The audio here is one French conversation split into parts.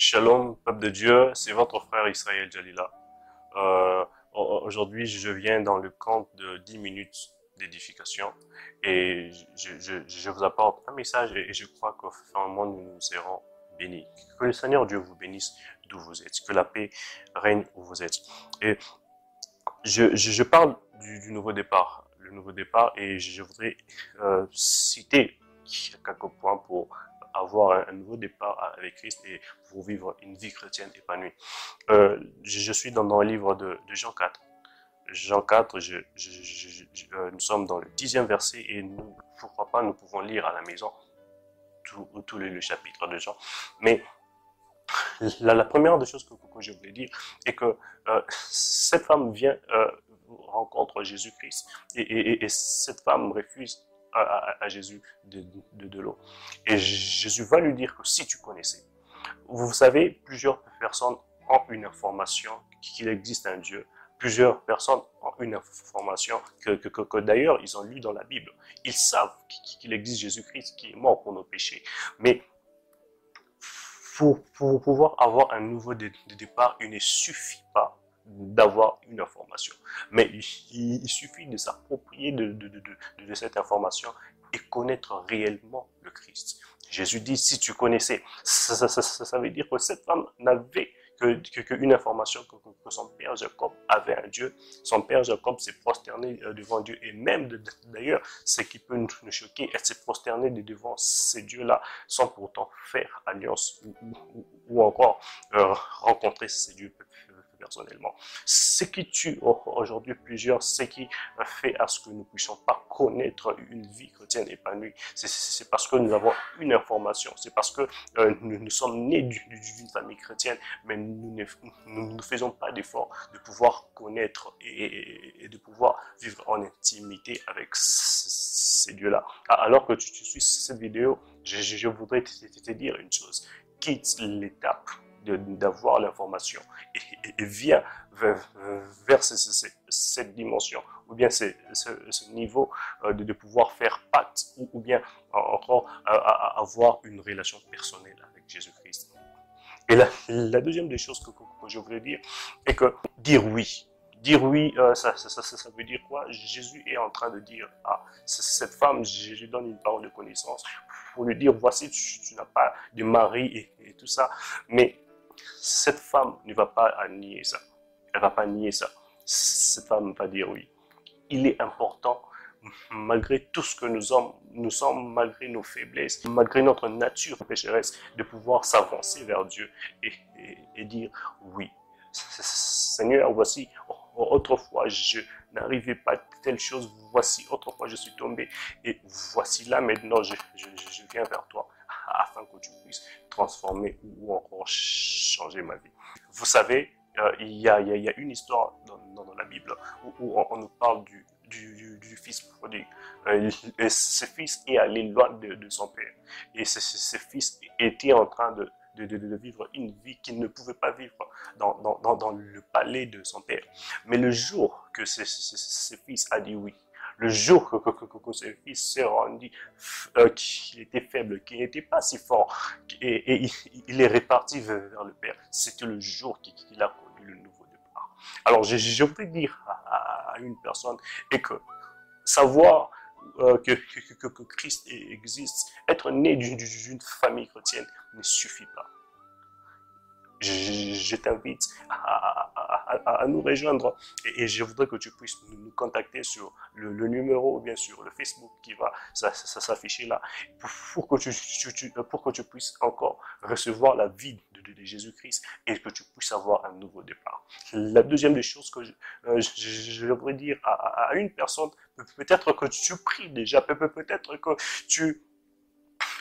Shalom, peuple de Dieu, c'est votre frère Israël Jalila. Euh, Aujourd'hui, je viens dans le compte de 10 minutes d'édification et je, vous apporte un message et je crois qu'au moment nous nous serons bénis. Que le Seigneur Dieu vous bénisse d'où vous êtes, que la paix règne où vous êtes. Et je, parle du, du, nouveau départ, le nouveau départ et je voudrais euh, citer quelques points pour avoir un, nouveau départ avec Christ et pour vivre une vie chrétienne épanouie. Euh, je, suis dans, dans, le livre de, Jean 4. Jean 4, je, euh, nous sommes dans le dixième verset et nous, pourquoi pas, nous pouvons lire à la maison tous tout les, chapitres de Jean. Mais la, première des choses que, je voulais dire est que euh, cette femme vient rencontre Jésus-Christ et, cette femme refuse à, Jésus de, de, l'eau. Et Jésus va lui dire que si tu connaissais, vous savez, plusieurs personnes ont une information qu'il existe un Dieu. Plusieurs personnes ont une information que, que, que, d'ailleurs ils ont lu dans la Bible. Ils savent qu'il existe Jésus-Christ qui est mort pour nos péchés. Mais pour, pour pouvoir avoir un nouveau départ, il ne suffit pas d'avoir une information. Mais il, suffit de s'approprier de, cette information et connaître réellement le Christ. Jésus dit, si tu connaissais, ça, veut dire que cette femme n'avait qu'une que, que information que, son père Jacob avait un Dieu. Son père Jacob s'est prosterné euh, devant Dieu. Et même d'ailleurs, ce qui peut nous choquer, elle s'est prosternée devant ces dieux-là sans pourtant faire alliance ou encore euh, rencontrer ces dieux personnellement. Ce qui tue aujourd'hui plusieurs, ce qui fait à ce que nous ne puissions pas connaître une vie chrétienne épanouie, c'est parce que nous avons une information, c'est parce que euh, nous, sommes nés d'une famille chrétienne, mais nous ne nous, faisons pas d'effort de pouvoir connaître et, de pouvoir vivre en intimité avec ces dieux-là. Alors que tu, tu suis cette vidéo, je, je voudrais te, te dire une chose, quitte l'étape d'avoir l'information. Et, et, et, vient vers, cette dimension ou bien ce, niveau euh, de, pouvoir faire pacte ou, bien encore avoir une relation personnelle avec Jésus-Christ. Et la, deuxième des choses que, je voulais dire est que dire oui, dire oui, euh, ça, ça, ça, veut dire quoi? Jésus est en train de dire à cette femme, je lui donne une parole de connaissance pour lui dire, voici, tu, n'as pas de mari et, tout ça, mais cette femme ne va pas nier ça. Elle va pas nier ça. Cette femme va dire oui. Il est important, malgré tout ce que nous sommes, nous sommes malgré nos faiblesses, malgré notre nature pécheresse, de pouvoir s'avancer vers Dieu et, dire oui. Seigneur, voici, autrefois je n'arrivais pas à telle chose, voici, autrefois je suis tombé, et voici là maintenant je viens vers toi afin que tu puisses transformer ou encore changer ma vie. Vous savez, euh, il, y a, une histoire dans, la Bible où, on nous parle du, fils prodigue. Euh, ce fils est allé loin de, son père. Et ce, fils était en train de, vivre une vie qu'il ne pouvait pas vivre dans, le palais de son père. Mais le jour que ce fils a dit oui, le jour que, fils s'est rendu euh, qu'il était faible, qu'il n'était pas si fort, et, il, est réparti vers, le Père, c'était le jour qu'il a connu le nouveau départ. Alors, je, je voudrais dire à, une personne et que savoir euh, que, que, Christ existe, être né d'une famille chrétienne ne suffit pas je, t'invite à, nous rejoindre et, je voudrais que tu puisses nous contacter sur le, numéro bien sur le Facebook qui va s'afficher là pour, que tu, pour que tu puisses encore recevoir la vie de, Jésus-Christ et que tu puisses avoir un nouveau départ. La deuxième des choses que je, euh, voudrais dire à, une personne, peut-être que tu pries déjà, peut-être que tu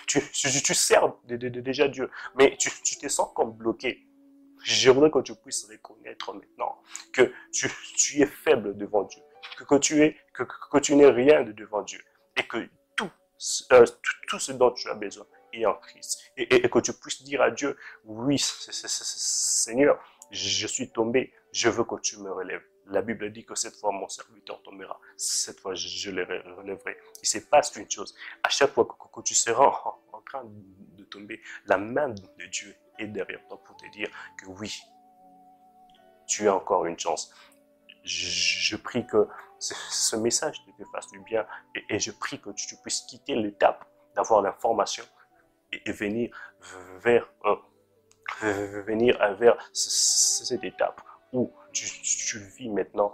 tu, sers déjà Dieu, mais tu te sens comme bloqué. Je voudrais que tu puisses reconnaître maintenant que tu, es faible devant Dieu, que, tu es, que, tu n'es rien de devant Dieu, et que tout, euh, tout, tout, ce dont tu as besoin est en Christ, et, que tu puisses dire à Dieu, oui, Seigneur, je suis tombé, je veux que tu me relèves. La Bible dit que cette fois mon serviteur tombera, cette fois je le relèverai. Il se passe une chose, à chaque fois que, tu seras en, en train tomber, la main de Dieu est derrière toi pour te dire que oui, tu as encore une chance. Je, prie que ce, message te fasse du bien et, je prie que tu, puisses quitter l'étape d'avoir l'information et, venir vers, euh, venir vers cette étape où tu vis maintenant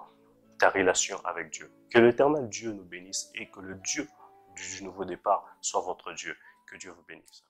ta relation avec Dieu. Que l'éternel Dieu nous bénisse et que le Dieu du nouveau départ soit votre Dieu. Que Dieu vous bénisse.